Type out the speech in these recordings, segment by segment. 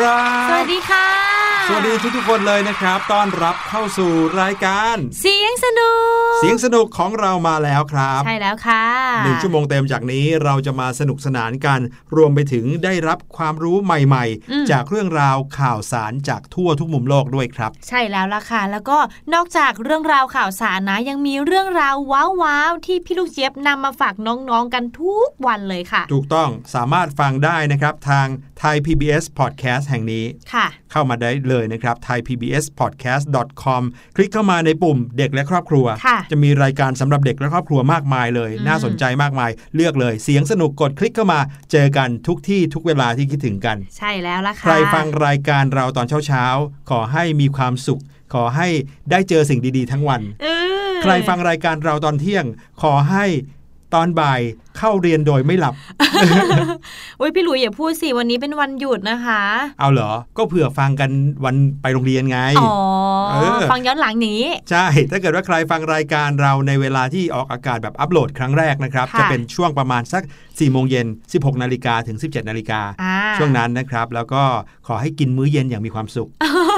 ครับ สวัสดีค่ะ สวัสดีทุกๆคนเลยนะครับ ต้อนรับเข้าสู่รายการ เสี ยงสนุก เสียงสนุกของเรามาแล้วครับ ใช่แล้วค่ะหนึ่งชั่วโมงเต็มจากนี้เราจะมาสนุกสนานกัน รวมไปถึงได้รับความรู้ใหม่อืมๆจากเรื่องราวข่าวสารจากทั่วทุกมุมโลกด้วยครับ ใช่แล้วล่ะค่ะ แล้วก็นอกจากเรื่องราวข่าวสารนะยังมีเรื่องราวว้าวๆที่พี่ลูกเจี๊ยบนำมาฝากน้องๆกันทุกวันเลยค่ะ ถูกต้องสามารถฟังได้นะครับทาง Thai PBS Podcast แห่งนี้ค่ะ เข้ามาได้เลยนะครับ thaipbspodcast.com คลิกเข้ามาในปุ่มเด็กและครอบครัวค่ะจะมีรายการสำหรับเด็กและครอบครัวมากมายเลยอืมน่าสนใจมากมาย เลือกเลยเสียงสนุกกดคลิกเข้ามา เจอกันทุกที่ทุกเวลาที่คิดถึงกัน ใช่แล้วล่ะค่ะใครฟังรายการเราตอนเช้าๆขอให้มีความสุข ขอให้ได้เจอสิ่งดีๆ ทั้งวันเออใครฟังรายการเราตอนเที่ยง ขอให้ตอนบ่ายเข้าเรียนโดยไม่หลับอุ้ยพี่หลุยอย่าพูดสิ วันนี้เป็นวันหยุดนะคะ เอาเหรอ ก็เผื่อฟังกันวันไปโรงเรียนไง อ๋อเออฟังย้อนหลังนี้ ใช่ ถ้าเกิดว่าใครฟังรายการเราในเวลาที่ออกอากาศแบบอัปโหลดครั้งแรกนะครับค่ะจะเป็นช่วงประมาณสัก4โมงเย็น 16 นาฬิกาถึง 17 นาฬิกาอ่าช่วงนั้นนะครับ แล้วก็ขอให้กินมื้อเย็นอย่างมีความสุข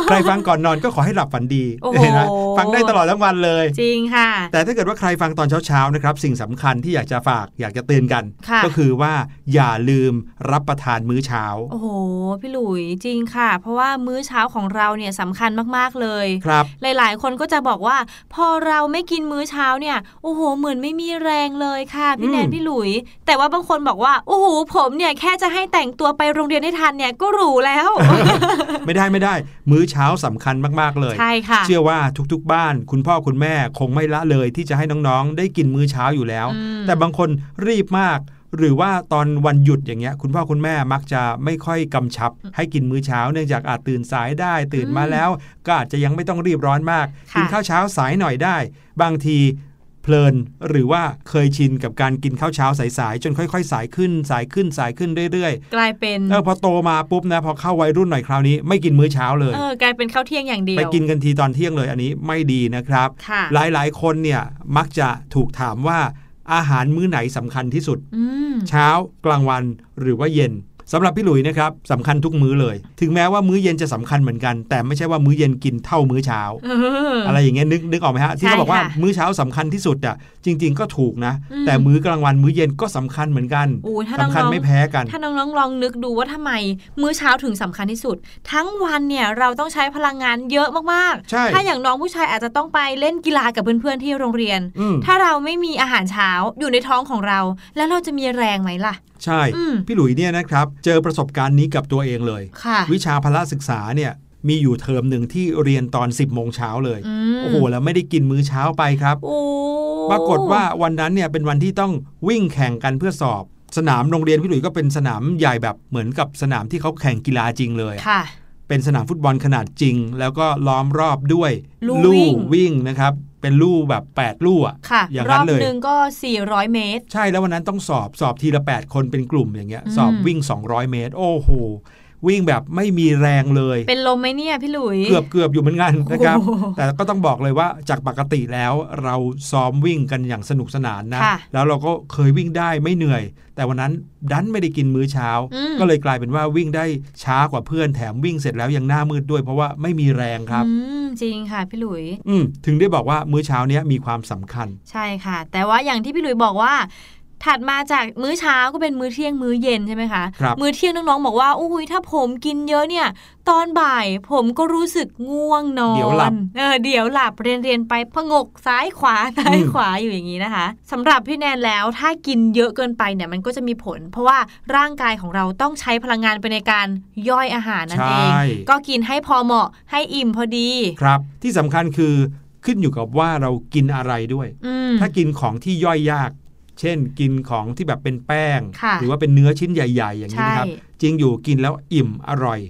ใครฟังก่อนนอนก็ขอให้หลับฝันดีโอ้โหเห็นไหมฟังได้ตลอดทั้งวันเลย จริงค่ะ แต่ถ้าเกิดว่าใครฟังตอนเช้าๆนะครับ สิ่งสำคัญที่อยากจะฝากอยากจะเตือนกันค่ะก็คือว่าอย่าลืมรับประทานมื้อเช้า โอ้โห พี่หลุยจริงค่ะ เพราะว่ามื้อเช้าของเราเนี่ยสำคัญมากๆเลยครับหลายๆ คนก็จะบอกว่า พอเราไม่กินมื้อเช้าเนี่ยโอ้โห เหมือนไม่มีแรงเลยค่ะพี่แนนอืมพี่หลุย แต่ว่าบางคนบอกว่าโอ้โหผมเนี่ยแค่จะให้แต่งตัวไปโรงเรียนให้ทันเนี่ยก็หรูแล้ว ไม่ได้ไม่ได้ มื้อเช้าสำคัญมากๆเลยใช่ค่ะเชื่อว่าทุกๆ บ้าน คุณพ่อคุณแม่คงไม่ละเลยที่จะให้น้องๆ ได้กินมื้อเช้าอยู่แล้วอืมแต่บางคนรีบมาก หรือว่าตอนวันหยุดอย่างเงี้ย คุณพ่อคุณแม่มักจะไม่ค่อยกำชับ ให้กินมื้อเช้าเนื่องจากอาจตื่นสายได้ตื่นมาแล้ว ก็อาจจะยังไม่ต้องรีบร้อนมากค่ะกินข้าวเช้าสายหน่อยได้ บางทีเพลินหรือว่าเคยชินกับการกินข้าวเช้าสายๆจนค่อยๆ สายขึ้นสายขึ้นสายขึ้นเรื่อยกลายเป็นๆเออพอโตมาปุ๊บนะพอเข้าวัยรุ่นหน่อยคราวนี้ไม่กินมื้อเช้าเลยเออกลายเป็นข้าวเที่ยงอย่างเดียวไปกินกันทีตอนเที่ยงเลยอันนี้ไม่ดีนะครับค่ะหลายๆคนเนี่ยมักจะถูกถามว่า อาหารมื้อไหนสำคัญที่สุดอืมเช้ากลางวันหรือว่าเย็น สำหรับพี่หลุยนะครับสำคัญทุกมื้อเลย ถึงแม้ว่ามื้อเย็นจะสำคัญเหมือนกัน แต่ไม่ใช่ว่ามื้อเย็นกินเท่ามื้อเช้าเออออะไรอย่างเงี้ยนึกนึกออกไหมฮะที่เขาบอกว่าใช่ค่ะมื้อเช้าสำคัญที่สุดอะจริง ๆ ก็ถูกนะอืมแต่มื้อกลางวันมื้อเย็นก็สำคัญเหมือนกันโอ้ยถ้าสำคัญน้องๆไม่แพ้กัน ถ้าน้องๆลองนึกดูว่าทำไม มื้อเช้าถึงสำคัญที่สุด ทั้งวันเนี่ยเราต้องใช้พลังงานเยอะมากใช่ๆถ้าอย่างน้องผู้ชายอาจจะต้องไปเล่นกีฬากับเพื่อนๆที่โรงเรียนอืมถ้าเราไม่มีอาหารเช้าอยู่ในท้องของเรา แล้วเราจะมีแรงไหมล่ะ ใช่อืมพี่หลุยเนี่ยนะครับเจอประสบการณ์นี้กับตัวเองเลยค่ะวิชาพละศึกษาเนี่ยมีอยู่เทอมหนึ่งที่เรียนตอน 10บโมงเช้าเลยอืมโอ้โห แล้วไม่ได้กินมื้อเช้าไปครับโอ้ปรากฏว่าวันนั้นเนี่ยเป็นวันที่ต้องวิ่งแข่งกันเพื่อสอบ สนามโรงเรียนพี่หลุยก็เป็นสนามใหญ่แบบเหมือนกับสนามที่เขาแข่งกีฬาจริงเลยค่ะเป็นสนามฟุตบอลขนาดจริง แล้วก็ล้อมรอบด้วยลู่วิ่งวิ่งนะครับ เป็นลู่แบบ8ลู่อะค่ะอย่างรนั้อนบเลยหนึ่งก็ 400 เมตร ใช่แล้ววันนั้นต้องสอบสอบทีละ 8 คนเป็นกลุ่มอย่างเงี้ยอืมสอบวิ่ง 200 เมตร โอ้โห วิ่งแบบไม่มีแรงเลย เป็นลมไหมเนี่ยพี่หลุย เกือบเกือบอยู่เหมือนกันนะครับโอ้โหแต่ก็ต้องบอกเลยว่าจากปกติแล้วเราซ้อมวิ่งกันอย่างสนุกสนานนะค่ะแล้วเราก็เคยวิ่งได้ไม่เหนื่อย แต่วันนั้นดันไม่ได้กินมื้อเช้าอืมก็เลยกลายเป็นว่าวิ่งได้ช้ากว่าเพื่อนแถมวิ่งเสร็จแล้วยังหน้ามืดด้วยเพราะว่าไม่มีแรงครับอืมจริงค่ะพี่หลุยอืมถึงได้บอกว่ามื้อเช้าเนี้ยมีความสำคัญ ใช่ค่ะ แต่ว่าอย่างที่พี่หลุยบอกว่า ถัดมาจากมื้อเช้าก็เป็นมื้อเที่ยงมื้อเย็นใช่ไหมคะครับมื้อเที่ยงน้องๆบอกว่าอุ้ยถ้าผมกินเยอะเนี่ย ตอนบ่ายผมก็รู้สึกง่วงนอนเดี๋ยวหลับเออเดี๋ยวหลับเรียนเรียนๆไปพะงกซ้ายขวาซ้ายขวาอยู่อย่างนี้นะคะสำหรับพี่แนนแล้วถ้ากินเยอะเกินไปเนี่ยมันก็จะมีผล เพราะว่าร่างกายของเราต้องใช้พลังงานไปในการย่อยอาหารนั่นเองใช่ก็กินให้พอเหมาะให้อิ่มพอดีครับ ที่สำคัญคือขึ้นอยู่กับว่าเรากินอะไรด้วยอืมถ้ากินของที่ย่อยยาก เช่นกินของที่แบบเป็นแป้งค่ะหรือว่าเป็นเนื้อชิ้นใหญ่ ๆ อย่างนี้นะครับใช่จริงอยู่กินแล้วอิ่มอร่อย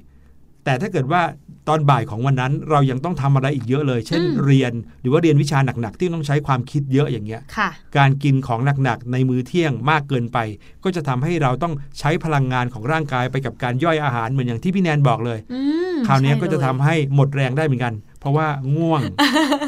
แต่ถ้าเกิดว่าตอนบ่ายของวันนั้นเรายังต้องทำอะไรอีกเยอะเลย เช่นอืมเรียนหรือว่าเรียนวิชาหนักๆ ที่ต้องใช้ความคิดเยอะอย่างเงี้ยค่ะการกินของหนักๆ ในมื้อเที่ยงมากเกินไป ก็จะทำให้เราต้องใช้พลังงานของร่างกายไปกับการย่อยอาหารเหมือนอย่างที่พี่แนนบอกเลยอืมคราวนี้ใช่ก็จะทำเลยให้หมดแรงได้เหมือนกัน เพราะว่าง่วง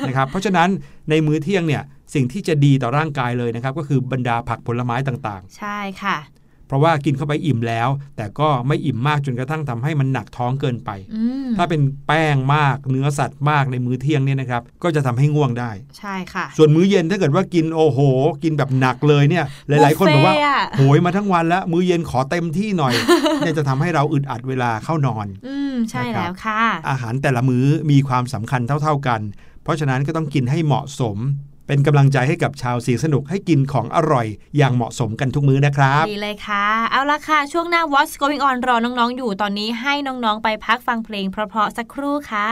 นะครับ เพราะฉะนั้นในมื้อเที่ยงเนี่ยสิ่งที่จะดีต่อร่างกายเลยนะครับ ก็คือบรรดาผักผลไม้ต่างๆ ใช่ค่ะ เพราะว่ากินเข้าไปอิ่มแล้ว แต่ก็ไม่อิ่มมากจนกระทั่งทำให้มันหนักท้องเกินไปอืมถ้าเป็นแป้งมากเนื้อสัตว์มากในมื้อเที่ยงเนี่ยนะครับ ก็จะทำให้ง่วงได้ ใช่ค่ะ ส่วนมื้อเย็นถ้าเกิดว่ากินโอ้โห กินแบบหนักเลยเนี่ย หลาย ๆ คนบอกว่าบุฟเฟ่อะโหยมาทั้งวันแล้วมื้อเย็นขอเต็มที่หน่อยเนี่ยจะทำให้เราอึดอัดเวลาเข้านอน อืมใช่แล้วค่ะ อาหารแต่ละมื้อมีความสำคัญเท่า ๆกัน เพราะฉะนั้นก็ต้องกินให้เหมาะสม เป็นกำลังใจให้กับชาวเสียงสนุกให้กินของอร่อย อย่างเหมาะสมกันทุกมื้อนะครับ ดีเลยค่ะ เอาละค่ะ ช่วงหน้า What's Going On รอน้องๆ อยู่ตอนนี้ให้น้องๆ ไปพักฟังเพลงเพราะๆสักครู่ค่ะ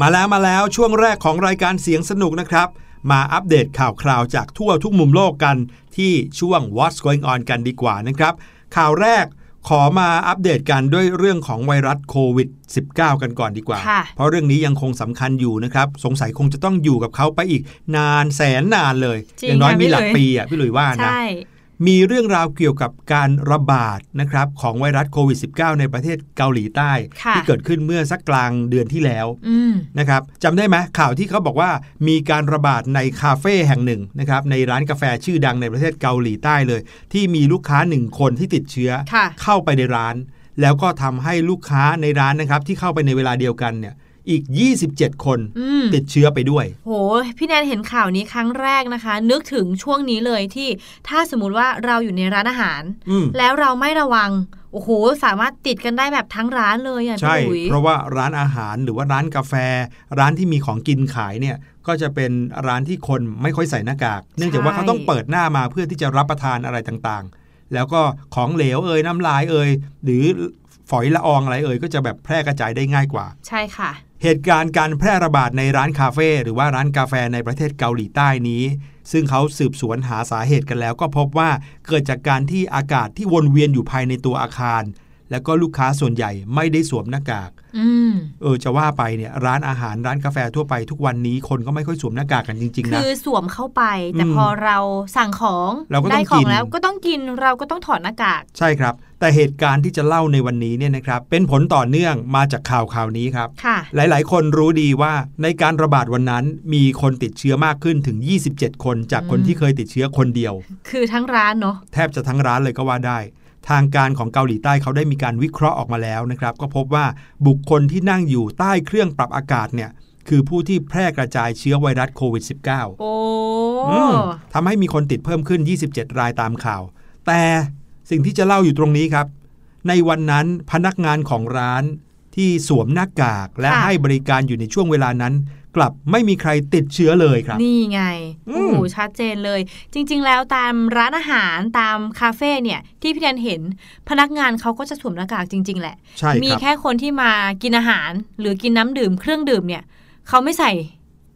มาแล้วมาแล้วช่วงแรกของรายการเสียงสนุกนะครับ มาอัปเดตข่าวคราวจากทั่วทุกมุมโลกกันที่ช่วง What's Going On กันดีกว่านะครับ ข่าวแรกขอมาอัปเดตกันด้วยเรื่องของไวรัสโควิด -19 กันก่อนดีกว่าค่ะเพราะเรื่องนี้ยังคงสำคัญอยู่นะครับ สงสัยคงจะต้องอยู่กับเขาไปอีกนานแสนนานเลยจริงอย่างน้อยค่ะมีหลักพี่หลุยปีอะพี่หลุยว่านะใช่ มีเรื่องราวเกี่ยวกับการระบาดนะครับของไวรัสโควิด -19 ในประเทศเกาหลีใต้ค่ะที่เกิดขึ้นเมื่อสักกลางเดือนที่แล้วอืมนะครับจำได้ไหมข่าวที่เขาบอกว่ามีการระบาดในคาเฟ่แห่งหนึ่งนะครับในร้านกาแฟชื่อดังในประเทศเกาหลีใต้เลย ที่มีลูกค้าหนึ่งคนที่ติดเชื้อค่ะเข้าไปในร้าน แล้วก็ทำให้ลูกค้าในร้านนะครับที่เข้าไปในเวลาเดียวกันเนี่ย อีก 27 คนอืมติดเชื้อไปด้วย โห พี่แนนเห็นข่าวนี้ครั้งแรกนะคะ นึกถึงช่วงนี้เลยที่ถ้าสมมติว่าเราอยู่ในร้านอาหารอืมแล้วเราไม่ระวังโอ้โห สามารถติดกันได้แบบทั้งร้านเลยอะใช่พี่อุ๋ยเพราะว่าร้านอาหารหรือว่าร้านกาแฟ ร้านที่มีของกินขายเนี่ยก็จะเป็นร้านที่คนไม่ค่อยใส่หน้ากาก เนื่องจากว่าเขาต้องเปิดหน้ามาเพื่อที่จะรับประทานอะไรต่างๆ แล้วก็ของเหลวเอ่ยน้ำลายเอ่ยหรือฝอยละอองอะไรเอ่ยก็จะแบบแพร่กระจายได้ง่ายกว่า ใช่ค่ะ เหตุการณ์การแพร่ระบาดในร้านคาเฟ่หรือว่าร้านกาแฟในประเทศเกาหลีใต้นี้ ซึ่งเขาสืบสวนหาสาเหตุกันแล้ว ก็พบว่าเกิดจากการที่อากาศที่วนเวียนอยู่ภายในตัวอาคาร แล้วก็ลูกค้าส่วนใหญ่ไม่ได้สวมหน้ากาก เออจะว่าไปเนี่ยร้านอาหารร้านกาแฟทั่วไปทุกวันนี้คนก็ไม่ค่อยสวมหน้ากากกันจริงๆนะคือสวมเข้าไป แต่อืมพอเราสั่งของเราก็ต้องได้ขอกิงนแล้วก็ต้องกินเราก็ต้องถอดหน้ากาก ใช่ครับ แต่เหตุการณ์ที่จะเล่าในวันนี้เนี่ยนะครับ เป็นผลต่อเนื่องมาจากข่าวข่าวนี้ครับค่ะหลายๆ คนรู้ดีว่าในการระบาดวันนั้นมีคนติดเชื้อมากขึ้นถึง 27 คนจากคนอืมที่เคยติดเชื้อคนเดียว คือทั้งร้านเนาะแทบจะทั้งร้านเลยก็ว่าได้ ทางการของเกาหลีใต้เขาได้มีการวิเคราะห์ออกมาแล้วนะครับ ก็พบว่าบุคคลที่นั่งอยู่ใต้เครื่องปรับอากาศเนี่ยคือผู้ที่แพร่กระจายเชื้อไวรัสโควิด -19 โอ้อืมทำให้มีคนติดเพิ่มขึ้น 27 รายตามข่าว แต่สิ่งที่จะเล่าอยู่ตรงนี้ครับ ในวันนั้นพนักงานของร้านที่สวมหน้ากากและค่ะให้บริการอยู่ในช่วงเวลานั้น กลับไม่มีใครติดเชื้อเลยครับ นี่ไงอืมโอ้โหชัดเจนเลย จริง ๆ แล้วตามร้านอาหารตามคาเฟ่เนี่ย ที่พี่แดนเห็นพนักงานเขาก็จะสวมหน้ากากจริง ๆ แหละใช่มีครับแค่คนที่มากินอาหาร หรือกินน้ำดื่มเครื่องดื่มเนี่ยเขาไม่ใส่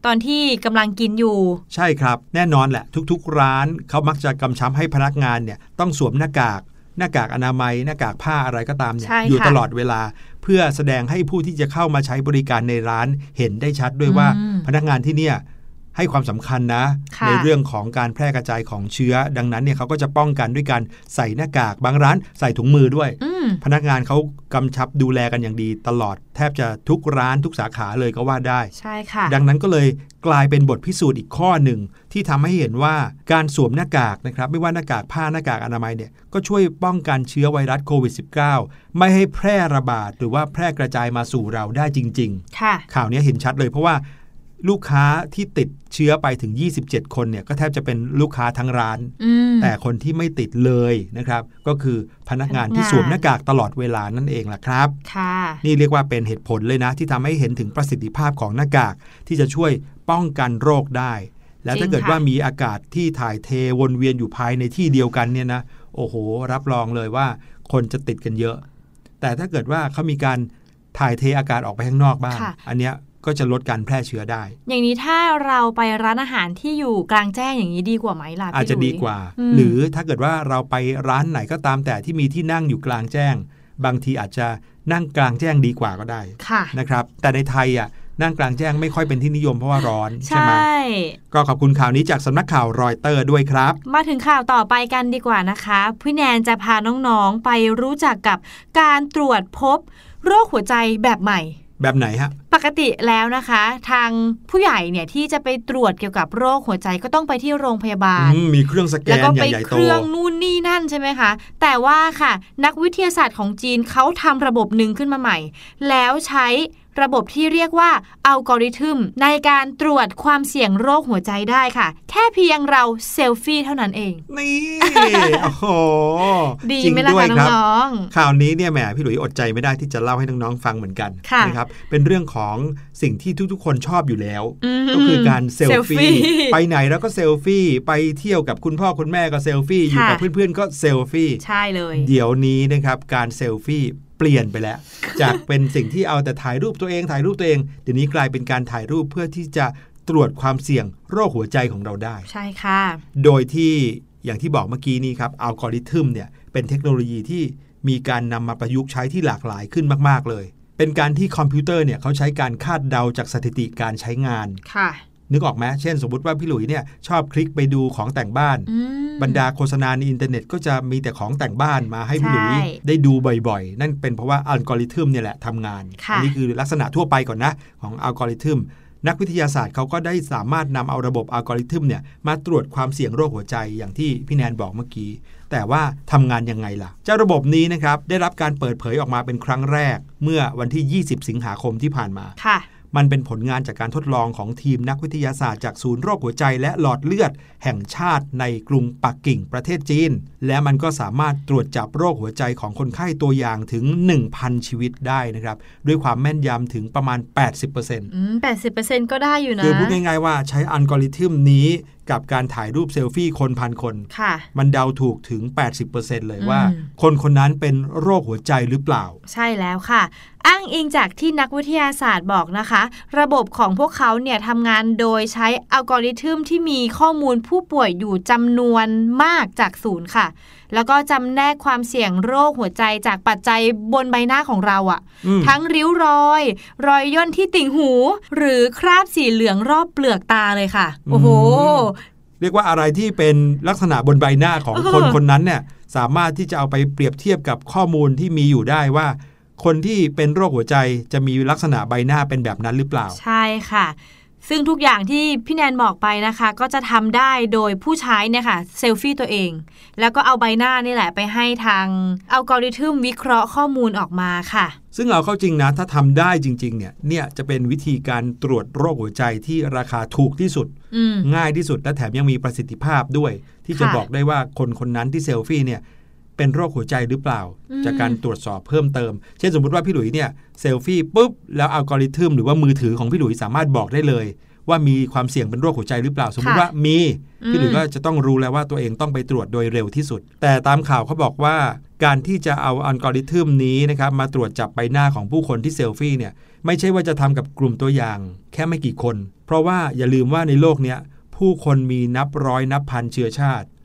ตอนที่กำลังกินอยู่ ใช่ครับ แน่นอนแหละ ทุกๆ ร้านเขามักจะกำชับให้พนักงานเนี่ยต้องสวมหน้ากากหน้ากากอนามัยหน้ากากผ้าอะไรก็ตามเนี่ยใช่อยู่ค่ะตลอดเวลาเพื่อแสดงให้ผู้ที่จะเข้ามาใช้บริการในร้านเห็นได้ชัดด้วยว่าอืมพนักงานที่เนี่ย ให้ความสำคัญนะค่ะในเรื่องของการแพร่กระจายของเชื้อ ดังนั้นเนี่ยเขาก็จะป้องกันด้วยการใส่หน้ากาก บางร้านใส่ถุงมือด้วยอืมพนักงานเขากำชับดูแลกันอย่างดีตลอด แทบจะทุกร้านทุกสาขาเลยก็ว่าได้ใช่ค่ะ ดังนั้นก็เลยกลายเป็นบทพิสูจน์อีกข้อหนึ่ง ที่ทำให้เห็นว่าการสวมหน้ากากนะครับไม่ว่าหน้ากากผ้าหน้ากากอนามัยเนี่ยก็ช่วยป้องกันเชื้อไวรัสโควิด -19 ไม่ให้แพร่ระบาดหรือว่าแพร่กระจายมาสู่เราได้จริงค่ะๆข่าวนี้เห็นชัดเลยเพราะว่า ลูกค้าที่ติดเชื้อไปถึง 27 คนเนี่ยก็แทบจะเป็นลูกค้าทั้งร้านอืมแต่คนที่ไม่ติดเลยนะครับ ก็คือพนักงานที่พนักงานสวมหน้ากากตลอดเวลานั่นเองล่ะครับค่ะนี่เรียกว่าเป็นเหตุผลเลยนะ ที่ทำให้เห็นถึงประสิทธิภาพของหน้ากากที่จะช่วยป้องกันโรคได้ แล้วถ้าเกิดจริงค่ะว่ามีอากาศที่ถ่ายเทวนเวียนอยู่ภายในที่เดียวกันเนี่ยนะโอ้โห รับรองเลยว่าคนจะติดกันเยอะ แต่ถ้าเกิดว่าเขามีการถ่ายเทอากาศออกไปข้างนอกบ้างค่ะอันเนี้ย ก็จะลดการแพร่เชื้อได้ อย่างนี้ถ้าเราไปร้านอาหารที่อยู่กลางแจ้งอย่างนี้ดีกว่าไหมล่ะพี่อาจจะหลุยดีกว่าอืมหรือถ้าเกิดว่าเราไปร้านไหนก็ตามแต่ที่มีที่นั่งอยู่กลางแจ้ง บางทีอาจจะนั่งกลางแจ้งดีกว่าก็ได้ค่ะนะครับ แต่ในไทยอะนั่งกลางแจ้งไม่ค่อยเป็นที่นิยมเพราะว่าร้อนใชใช่ไหม่ก็ขอบคุณข่าวนี้จากสำนักข่าวรอยเตอร์ด้วยครับ มาถึงข่าวต่อไปกันดีกว่านะคะ พี่แนนจะพาน้องๆไปรู้จักกับการตรวจพบ โรคหัวใจแบบใหม่ แบบไหนฮะ ปกติแล้วนะคะ ทางผู้ใหญ่เนี่ยที่จะไปตรวจเกี่ยวกับโรคหัวใจก็ต้องไปที่โรงพยาบาลอืมมีเครื่องสแกแล้วนก็ใหไปญ่ๆเคโตรื่องนู่นนี่นั่นใช่ไหมคะ แต่ว่าค่ะ นักวิทยาศาสตร์ของจีนเขาทำระบบหนึ่งขึ้นมาใหม่ แล้วใช้ ระบบที่เรียกว่าอัลกอริทึมในการตรวจความเสี่ยงโรคหัวใจได้ค่ะ แค่เพียงเราเซลฟี่เท่านั้นเอง นี่ โอ้โห ดีจริงไหมล่ะด้วยคะครับน้องข่าวนี้เนี่ยแหมพี่หลุยอดใจไม่ได้ที่จะเล่าให้น้องๆฟังเหมือนกันค่ะนะครับเป็นเรื่องของ สิ่งที่ทุกๆ คนชอบอยู่แล้วๆอืมก็คือการเซลเซลฟี่ฟี่ไปไหนแล้วก็เซลฟี่ไปเที่ยวกับคุณพ่อคุณแม่ก็เซลฟี่อยู่กับค่ะเพื่อนๆก็เซลฟี่ใช่เลย เดี๋ยวนี้นะครับการเซลฟี่เปลี่ยนไปแล้ว จากเป็นสิ่งที่เอาแต่ถ่ายรูปตัวเองถ่ายรูปตัวเองเดี๋ยวนี้กลายเป็นการถ่ายรูปเพื่อที่จะตรวจความเสี่ยงโรคหัวใจของเราได้ ใช่ค่ะ โดยที่อย่างที่บอกเมื่อกี้นี้ครับอัลกอริทึมเนี่ยเป็นเทคโนโลยีที่มีการนำมาประยุกต์ใช้ที่หลากหลายขึ้นมาก ๆ เลย เป็นการที่คอมพิวเตอร์เนี่ยเขาใช้การคาดเดาจากสถิติการใช้งาน ค่ะ นึกออกไหมเช่น สมมติว่าพี่หลุยเนี่ยชอบคลิกไปดูของแต่งบ้าน อืม บรรดาโฆษณาในอินเทอร์เน็ตก็จะมีแต่ของแต่งบ้านมาให้พี่หลุยใช่ได้ดูบ่อยๆ นั่นเป็นเพราะว่าอัลกอริทึมเนี่ยแหละทำงาน ค่ะนี้คือลักษณะทั่วไปก่อนนะ ของอัลกอริทึม นักวิทยาศาสตร์เขาก็ได้สามารถนำเอาระบบอัลกอริทึมเนี่ยมาตรวจความเสี่ยงโรคหัวใจอย่างที่พี่แนนบอกเมื่อกี้ แต่ว่าทำงานยังไงล่ะ เจ้าระบบนี้นะครับได้รับการเปิดเผยออกมาเป็นครั้งแรก เมื่อวันที่ 20 สิงหาคมที่ผ่านมาค่ะ มันเป็นผลงานจากการทดลองของทีมนักวิทยาศาสตร์จากศูนย์โรคหัวใจและหลอดเลือด แห่งชาติในกรุงปักกิ่งประเทศจีน และมันก็สามารถตรวจจับโรคหัวใจของคนไข้ตัวอย่างถึง 1,000 ชีวิตได้นะครับ ด้วยความแม่นยำถึงประมาณ 80%อืมแปดสิบเปอร์เซ็นก็ได้อยู่นะ คือพูดง่ายๆว่าใช้อัลกอริทึมนี้ กับการถ่ายรูปเซลฟี่คนพันคนค่ะมันเดาถูกถึง 80%เลยว่าอืมคนคนนั้นเป็นโรคหัวใจหรือเปล่า ใช่แล้วค่ะ อ้างอิงจากที่นักวิทยาศาสตร์บอกนะคะ ระบบของพวกเขาเนี่ยทำงานโดยใช้อัลกอริทึมที่มีข้อมูลผู้ป่วยอยู่จำนวนมากจากศูนย์ค่ะแล้วก็จำแนกความเสี่ยงโรคหัวใจจากปัจจัยบนใบหน้าของเราอะอืมทั้งริ้วรอย รอยย่นที่ติ่งหู หรือคราบสีเหลืองรอบเปลือกตาเลยค่ะ โอ้โห เรียกว่าอะไรที่เป็นลักษณะบนใบหน้าของเออคนคนนั้นเนี่ยสามารถที่จะเอาไปเปรียบเทียบกับข้อมูลที่มีอยู่ได้ว่าคนที่เป็นโรคหัวใจจะมีลักษณะใบหน้าเป็นแบบนั้นหรือเปล่า ใช่ค่ะ ซึ่งทุกอย่างที่พี่แนนบอกไปนะคะ ก็จะทำได้โดยผู้ใช้เนี่ยค่ะเซลฟี่ตัวเอง แล้วก็เอาใบหน้านี่แหละไปให้ทางอัลกอริทึมวิเคราะห์ข้อมูลออกมาค่ะ ซึ่งเอาเข้าจริงนะ ถ้าทำได้จริง ๆ เนี่ยเนี่ยจะเป็นวิธีการตรวจโรคหัวใจที่ราคาถูกที่สุดอืมง่ายที่สุดและแถมยังมีประสิทธิภาพด้วย ที่จะค่ะบอกได้ว่าคนคนนั้นที่เซลฟี่เนี่ย เป็นโรคหัวใจหรือเปล่าอืมจากการตรวจสอบเพิ่มเติม เช่นสมมติว่าพี่หลุยเนี่ยเซลฟี่ปุ๊บแล้วอัลกอริทึมหรือว่ามือถือของพี่หลุยสามารถบอกได้เลย ว่ามีความเสี่ยงเป็นโรคหัวใจหรือเปล่า สมมติว่ามีพี่หลุยก็จะต้องรู้แล้วว่าตัวเองต้องไปตรวจโดยเร็วที่สุด แต่ตามข่าวเขาบอกว่า การที่จะเอาอัลกอริทึมนี้นะครับมาตรวจจับใบหน้าของผู้คนที่เซลฟี่เนี่ยไม่ใช่ว่าจะทำกับกลุ่มตัวอย่าง แค่ไม่กี่คน เพราะว่าอย่าลืมว่าในโลกเนี้ยผู้คนมีนับร้อยนับพันเชื้อชาติค่ะ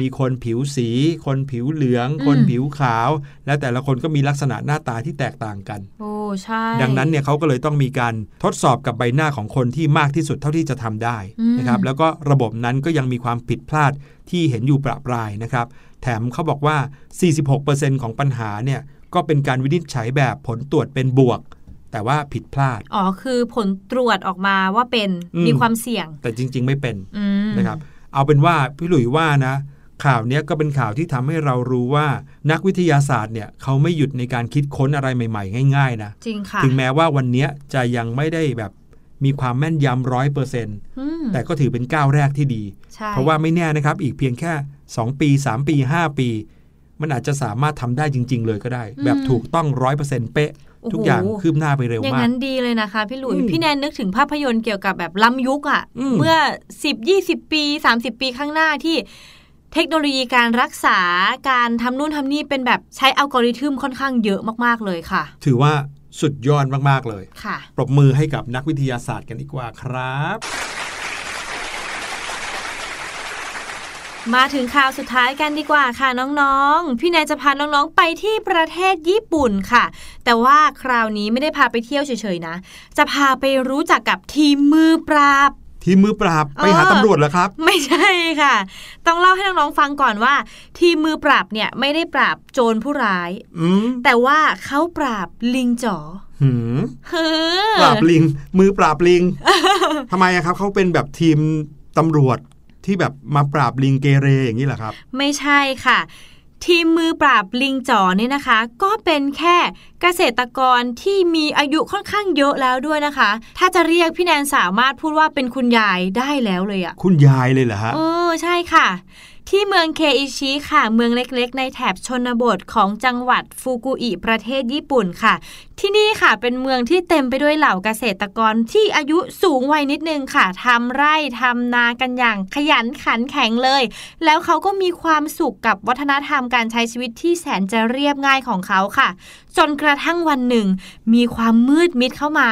มีคนผิวสี คนผิวเหลืองอืมคนผิวขาว และแต่ละคนก็มีลักษณะหน้าตาที่แตกต่างกันโอ้ใช่ดังนั้นเนี่ยเขาก็เลยต้องมีการทดสอบกับใบหน้าของคนที่มากที่สุดเท่าที่จะทำได้อืมนะครับแล้วก็ระบบนั้นก็ยังมีความผิดพลาดที่เห็นอยู่ประปรายนะครับ แถมเขาบอกว่า 46%ของปัญหาเนี่ยก็เป็นการวินิจฉัยแบบผลตรวจเป็นบวก แต่ว่าผิดพลาด อ๋อ คือผลตรวจออกมาว่าเป็นอืมมีความเสี่ยง แต่จริง ๆ ไม่เป็นอืมนะครับ เอาเป็นว่าพี่หลุยว่านะ ข่าวเนี้ยก็เป็นข่าวที่ทำให้เรารู้ว่านักวิทยาศาสตร์เนี่ยเขาไม่หยุดในการคิดค้นอะไรใหม่ๆ ง่ายๆนะจริงค่ะถึงแม้ว่าวันเนี้ยจะยังไม่ได้แบบมีความแม่นยำร้อยเปอร์เซ็นต์อืมแต่ก็ถือเป็นก้าวแรกที่ดีใช่เพราะว่าไม่แน่นะครับ อีกเพียงแค่ 2 ปี 3 ปี 5 ปี มันอาจจะสามารถทำได้จริง ๆ เลยก็ได้ แบบถูกต้องร้อยเปอร์เซ็นต์เป๊ะ ทุกอย่างคืบหน้าไปเร็วอย่างมากนั้นดีเลยนะคะ พี่หลุยอืมพี่แนนนึกถึงภาพยนตร์เกี่ยวกับแบบล้ำยุคอะ่ะอืมเมื่อ 10 20 ปี 30 ปีข้างหน้าที่เทคโนโลยีการรักษาการทำนู่นทำนี่เป็นแบบใช้อัลกอริทึมค่อนข้างเยอะมากๆเลยค่ะ ถือว่าสุดยอดมากๆเลย ค่ะ ปรบมือให้กับนักวิทยาศาสตร์กันดีกว่าครับ มาถึงข่าวสุดท้ายกันดีกว่าค่ะน้องๆ พี่แนนจะพาน้องๆไปที่ประเทศญี่ปุ่นค่ะ แต่ว่าคราวนี้ไม่ได้พาไปเที่ยวเฉยๆนะ จะพาไปรู้จักกับทีมมือปราบทีมมือปราบไปหาเออตำรวจเหรอครับ ไม่ใช่ค่ะ ต้องเล่าให้น้องๆฟังก่อนว่า ทีมมือปราบเนี่ยไม่ได้ปราบโจรผู้ร้ายอืมแต่ว่าเขาปราบลิงจ๋อหืมเฮ้อปราบลิง มือปราบลิงทำไมอะครับเขาเป็นแบบทีมตำรวจ ที่แบบมาปราบลิงเกเรอย่างนี้เหรอครับ ไม่ใช่ค่ะทีมมือปราบลิงจ๋อเนี่ยนะคะ ก็เป็นแค่เกษตรกรที่มีอายุค่อนข้างเยอะแล้วด้วยนะคะ ถ้าจะเรียกพี่แนนสามารถพูดว่าเป็นคุณยายได้แล้วเลยอะคุณยายเลยเหรอฮะเออใช่ค่ะ ที่เมืองเคอิชิค่ะ เมืองเล็กๆ ในแถบชนบทของจังหวัดฟูกุอิประเทศญี่ปุ่นค่ะ ที่นี่ค่ะเป็นเมืองที่เต็มไปด้วยเหล่าเกษตรกรที่อายุสูงวัยนิดนึงค่ะทำไร่ทำนากันอย่างขยันขันแข็งเลย แล้วเขาก็มีความสุขกับวัฒนธรรมการใช้ชีวิตที่แสนจะเรียบง่ายของเขาค่ะ จนกระทั่งวันหนึ่ง มีความมืดมิดเข้ามา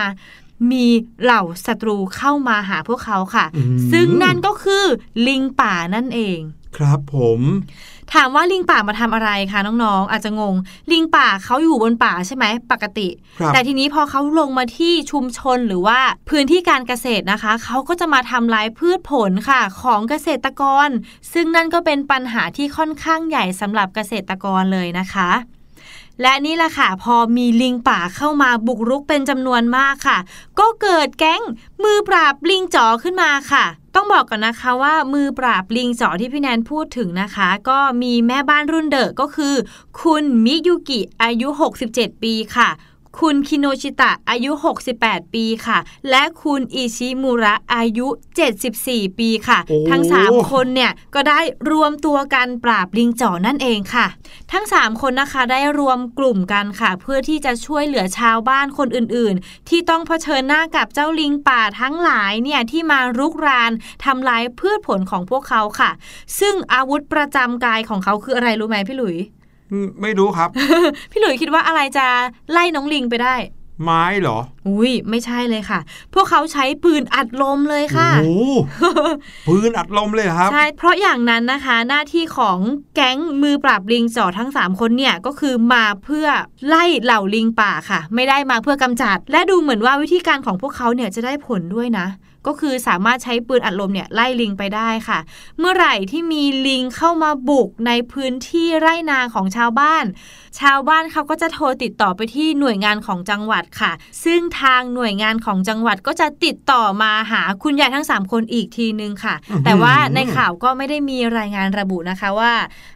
มีเหล่าศัตรูเข้ามาหาพวกเขาค่ะอืมซึ่งนั่นก็คือลิงป่านั่นเอง ครับผม ถามว่าลิงป่ามาทำอะไรคะน้องๆ อาจจะงง ลิงป่าเขาอยู่บนป่าใช่ไหมปกติครับแต่ทีนี้พอเขาลงมาที่ชุมชนหรือว่าพื้นที่การเกษตรนะคะเขาก็จะมาทำลายพืชผลค่ะ ของเกษตรกร ซึ่งนั่นก็เป็นปัญหาที่ค่อนข้างใหญ่สำหรับเกษตรกรเลยนะคะและนี่แหละค่ะ พอมีลิงป่าเข้ามาบุกรุกเป็นจำนวนมากค่ะ ก็เกิดแก๊งมือปราบลิงจ๋อขึ้นมาค่ะ ต้องบอกก่อนนะคะว่ามือปราบลิงจ๋อที่พี่แนนพูดถึงนะคะ ก็มีแม่บ้านรุ่นเดอะก็คือ คุณมิยุกิอายุ 67 ปีค่ะ คุณคิโนชิตะอายุ 68 ปีค่ะ และคุณอิชิมุระอายุ 74 ปีค่ะโอ้ทั้ง 3 คนเนี่ยก็ได้รวมตัวกันปราบลิงจ่อนั่นเองค่ะ ทั้ง 3 คนนะคะได้รวมกลุ่มกันค่ะ เพื่อที่จะช่วยเหลือชาวบ้านคนอื่นๆ ที่ต้องเผชิญหน้ากับเจ้าลิงป่าทั้งหลายเนี่ยที่มารุกรานทำลายพืชผลของพวกเขาค่ะ ซึ่งอาวุธประจำกายของเขาคืออะไรรู้ไหมพี่หลุยอืม ไม่รู้ครับ พี่หลุยคิดว่าอะไรจะไล่น้องลิงไปได้ ไม้เหรอ อุ้ยไม่ใช่เลยค่ะ พวกเขาใช้ปืนอัดลมเลยค่ะโอ้โหปืนอัดลมเลยเหรอครับใช่เพราะอย่างนั้นนะคะ หน้าที่ของแก๊งมือปราบลิงจ่อทั้ง 3 คนเนี่ยก็คือมาเพื่อไล่เหล่าลิงป่าค่ะ ไม่ได้มาเพื่อกำจัด และดูเหมือนว่าวิธีการของพวกเขาเนี่ยจะได้ผลด้วยนะ ก็คือสามารถใช้ปืนอัดลมเนี่ยไล่ลิงไปได้ค่ะ เมื่อไหร่ที่มีลิงเข้ามาบุกในพื้นที่ไร่นาของชาวบ้าน ชาวบ้านเขาก็จะโทรติดต่อไปที่หน่วยงานของจังหวัดค่ะ ซึ่งทางหน่วยงานของจังหวัดก็จะติดต่อมาหาคุณยายทั้ง 3 คนอีกทีนึงค่ะอื้อหือแต่ว่าในข่าวก็ไม่ได้มีรายงานระบุนะคะว่า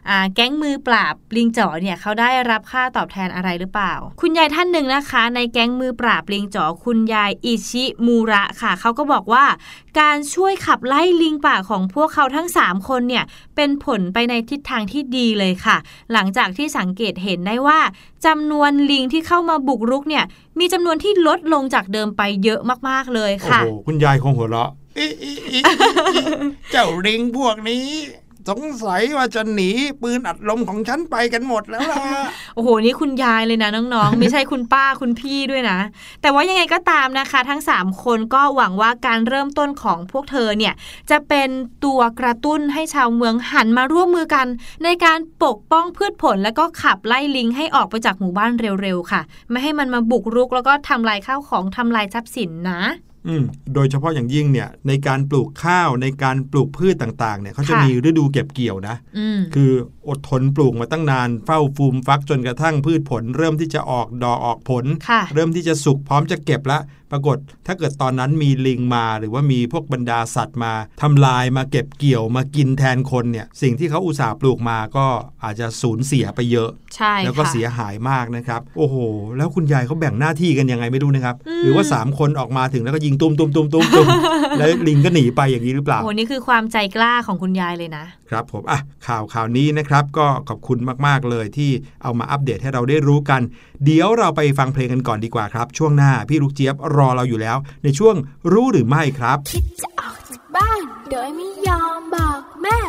อ่าแก๊งมือปราบลิงจ๋อเนี่ยเขาได้รับค่าตอบแทนอะไรหรือเปล่า คุณยายท่านหนึ่งนะคะ ในแก๊งมือปราบลิงจ๋อคุณยายอิชิมูระค่ะเขาก็บอกว่าการช่วยขับไล่ลิงป่าของพวกเขาทั้ง 3 คนเนี่ยเป็นผลไปในทิศทางที่ดีเลยค่ะ หลังจากที่สังเกตเห็นได้ว่าจำนวนลิงที่เข้ามาบุกรุกเนี่ยมีจำนวนที่ลดลงจากเดิมไปเยอะมากๆเลยค่ะโหคุณยายคงหัวเราะเจ้าลิงพวกนี้ สงสัยว่าจะหนีปืนอัดลมของฉันไปกันหมดแล้วล่ะ โอ้โห นี่คุณยายเลยนะน้องๆ ไม่ใช่คุณป้าคุณพี่ด้วยนะ แต่ว่ายังไงก็ตามนะคะ ทั้ง 3 คนก็หวังว่าการเริ่มต้นของพวกเธอเนี่ย จะเป็นตัวกระตุ้นให้ชาวเมืองหันมาร่วมมือกัน ในการปกป้องพืชผล แล้วก็ขับไล่ลิงให้ออกไปจากหมู่บ้านเร็วๆค่ะ ไม่ให้มันมาบุกรุกแล้วก็ทำลายข้าวของทำลายทรัพย์สินนะ โดยเฉพาะอย่างยิ่งเนี่ยในการปลูกข้าวในการปลูกพืชต่างๆเนี่ยเขาจะค่ะมีฤดูเก็บเกี่ยวนะอืมคืออดทนปลูกมาตั้งนานเฝ้าฟูมฟักจนกระทั่งพืชผล เริ่มที่จะออกดอกออกผลค่ะเริ่มที่จะสุกพร้อมจะเก็บละ ปรากฏถ้าเกิดตอนนั้นมีลิงมาหรือว่ามีพวกบรรดาสัตว์มาทำลายมาเก็บเกี่ยวมากินแทนคนเนี่ยสิ่งที่เขาอุตส่าห์ปลูกมาก็อาจจะสูญเสียไปเยอะ ใช่แล้วก็ค่ะเสียหายมากนะครับ โอ้โห แล้วคุณยายเขาแบ่งหน้าที่กันยังไงไม่รู้นะครับอืมหรือว่า 3 คนออกมาถึงแล้วก็ยิงตุ้มตุ้มตุ้มตุ้มตุ้มแล้วลิงก็หนีไปอย่างนี้หรือเปล่าโอ้นี่คือความใจกล้าของคุณยายเลยนะครับผมอะข่าวข่าวนี้นะครับก็ขอบคุณมากๆเลยที่เอามาอัปเดตให้เราได้รู้กัน เดี๋ยวเราไปฟังเพลงกันก่อนดีกว่าครับ ช่วงหน้าพี่ลูกเจี๊ยบรอเราอยู่แล้ว ในช่วงรู้หรือไม่ครับ คิดจะออกจากบ้าน โดยไม่ยอมบอกแม่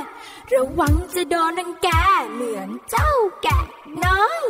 ระวังจะโดนรังแกเหมือนเจ้าแกะน้อย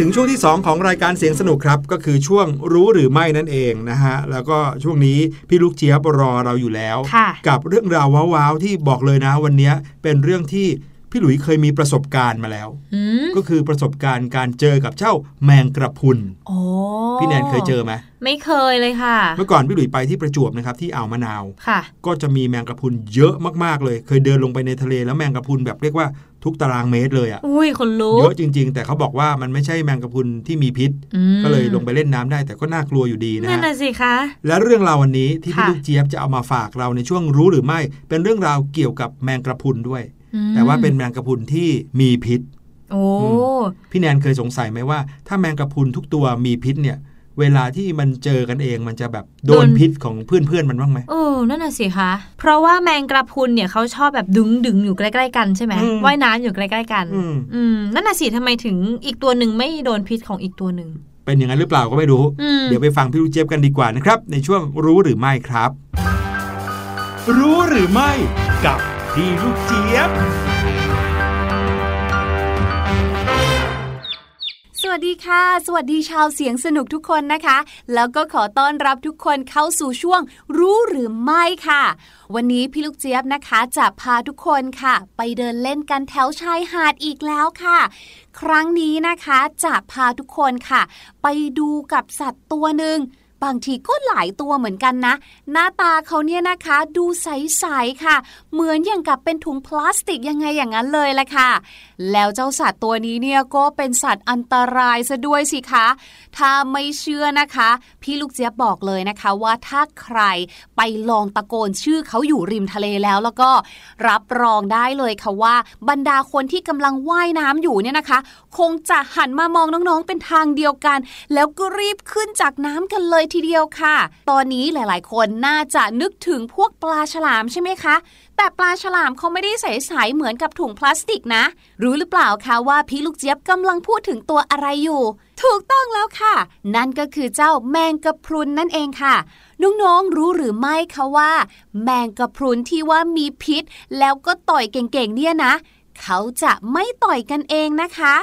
ถึงช่วงที่ 2 ของรายการเสียงสนุกครับ ก็คือช่วงรู้หรือไม่นั่นเองนะฮะ แล้วก็ช่วงนี้พี่ลูกเจี๊ยบรอเราอยู่แล้วค่ะกับเรื่องราวว้าวๆที่บอกเลยนะ วันนี้เป็นเรื่องที่พี่หลุยเคยมีประสบการณ์มาแล้วอืมก็คือประสบการณ์การเจอกับเจ้าแมงกระพรุนโอ้พี่แนนเคยเจอไหมไม่เคยเลยค่ะ เมื่อก่อนพี่หลุยไปที่ประจวบนะครับที่อ่าวมะนาวค่ะก็จะมีแมงกระพรุนเยอะมากๆเลย เคยเดินลงไปในทะเลแล้วแมงกระพรุนแบบเรียกว่า ทุกตารางเมตรเลยอะอุ้ยคนรู้เยอะจริง ๆ แต่เขาบอกว่ามันไม่ใช่แมงกระพรุนที่มีพิษอืมก็เลยลงไปเล่นน้ำได้แต่ก็น่ากลัวอยู่ดีนะนั่นฮะน่ะสิคะ และเรื่องราววันนี้ที่พี่ค่ะลูกเจี๊ยบจะเอามาฝากเราในช่วงรู้หรือไม่ เป็นเรื่องราวเกี่ยวกับแมงกระพรุนด้วยอืมแต่ว่าเป็นแมงกระพรุนที่มีพิษ โอ้อืพี่แนนเคยสงสัยไหมว่า ถ้าแมงกระพรุนทุกตัวมีพิษเนี่ย เวลาที่มันเจอกันเองมันจะแบบโดนพิษของเพื่อนๆมันบ้างไหมเออนั่นน่ะสิคะเพราะว่าแมงกระพรุนเนี่ยเขาชอบแบบดึงดึงๆอยู่ใกล้ๆกันใช่ไหมอืมว่ายน้ำอยู่ใกล้ๆกันอืมอืมนั่นน่ะสิทำไมถึงอีกตัวหนึ่งไม่โดนพิษของอีกตัวหนึ่งเป็นอย่างนั้นหรือเปล่าก็ไม่รู้อืมเดี๋ยวไปฟังพี่ลูกเจี๊ยบกันดีกว่านะครับ ในช่วงรู้หรือไม่ครับ รู้หรือไม่กับพี่ลูกเจี๊ยบ วัสดีค่ะ สวัสดีชาวเสียงสนุกทุกคนนะคะ แล้วก็ขอต้อนรับทุกคนเข้าสู่ช่วงรู้หรือไม่ค่ะ วันนี้พี่ลูกเจี๊ยบนะคะจะพาทุกคนค่ะ ไปเดินเล่นกันแถวชายหาดอีกแล้วค่ะ ครั้งนี้นะคะจะพาทุกคนค่ะ ไปดูกับสัตว์ตัวหนึ่ง บางทีก็หลายตัวเหมือนกันนะ หน้าตาเขาเนี่ยนะคะดูใสๆค่ะ เหมือนอย่างกับเป็นถุงพลาสติกยังไงอย่างนั้นเลยแหละค่ะ แล้วเจ้าสัตว์ตัวนี้เนี่ยก็เป็นสัตว์อันตรายซะด้วยสิคะ ถ้าไม่เชื่อนะคะ พี่ลูกเจี๊ยบบอกเลยนะคะว่าถ้าใครไปลองตะโกนชื่อเขาอยู่ริมทะเลแล้วแล้วก็รับรองได้เลยค่ะว่า บรรดาคนที่กำลังว่ายน้ำอยู่เนี่ยนะคะ คงจะหันมามองน้องๆเป็นทางเดียวกัน แล้วก็รีบขึ้นจากน้ำกันเลยทีเดียวค่ะ ตอนนี้หลายๆ คนน่าจะนึกถึงพวกปลาฉลามใช่ไหมคะ แต่ปลาฉลามเขาไม่ได้ใสๆเหมือนกับถุงพลาสติกนะ รู้หรือเปล่าคะว่าพี่ลูกเจี๊ยบกำลังพูดถึงตัวอะไรอยู่ ถูกต้องแล้วค่ะ นั่นก็คือเจ้าแมงกะพรุนนั่นเองค่ะ น้องๆรู้หรือไม่คะว่า แมงกะพรุนที่ว่ามีพิษ แล้วก็ต่อยเก่งๆเนี่ยนะ เขาจะไม่ต่อยกันเองนะคะ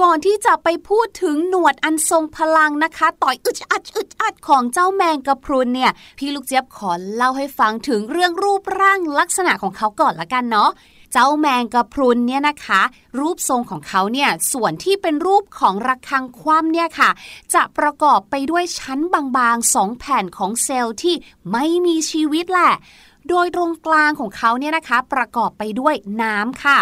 ก่อนที่จะไปพูดถึงหนวดอันทรงพลังนะคะ ต่อยอึดอัดอึดอัดของเจ้าแมงกะพรุนเนี่ย พี่ลูกเจี๊ยบขอเล่าให้ฟังถึงเรื่องรูปร่างลักษณะของเขาก่อนละกันเนาะเจ้าแมงกะพรุนเนี่ยนะคะ รูปทรงของเขาเนี่ยส่วนที่เป็นรูปของระฆังคว่ำเนี่ยค่ะ จะประกอบไปด้วยชั้นบางๆสองแผ่นของเซลล์ที่ไม่มีชีวิตแหละ โดยตรงกลางของเขาเนี่ยนะคะประกอบไปด้วยน้ำค่ะ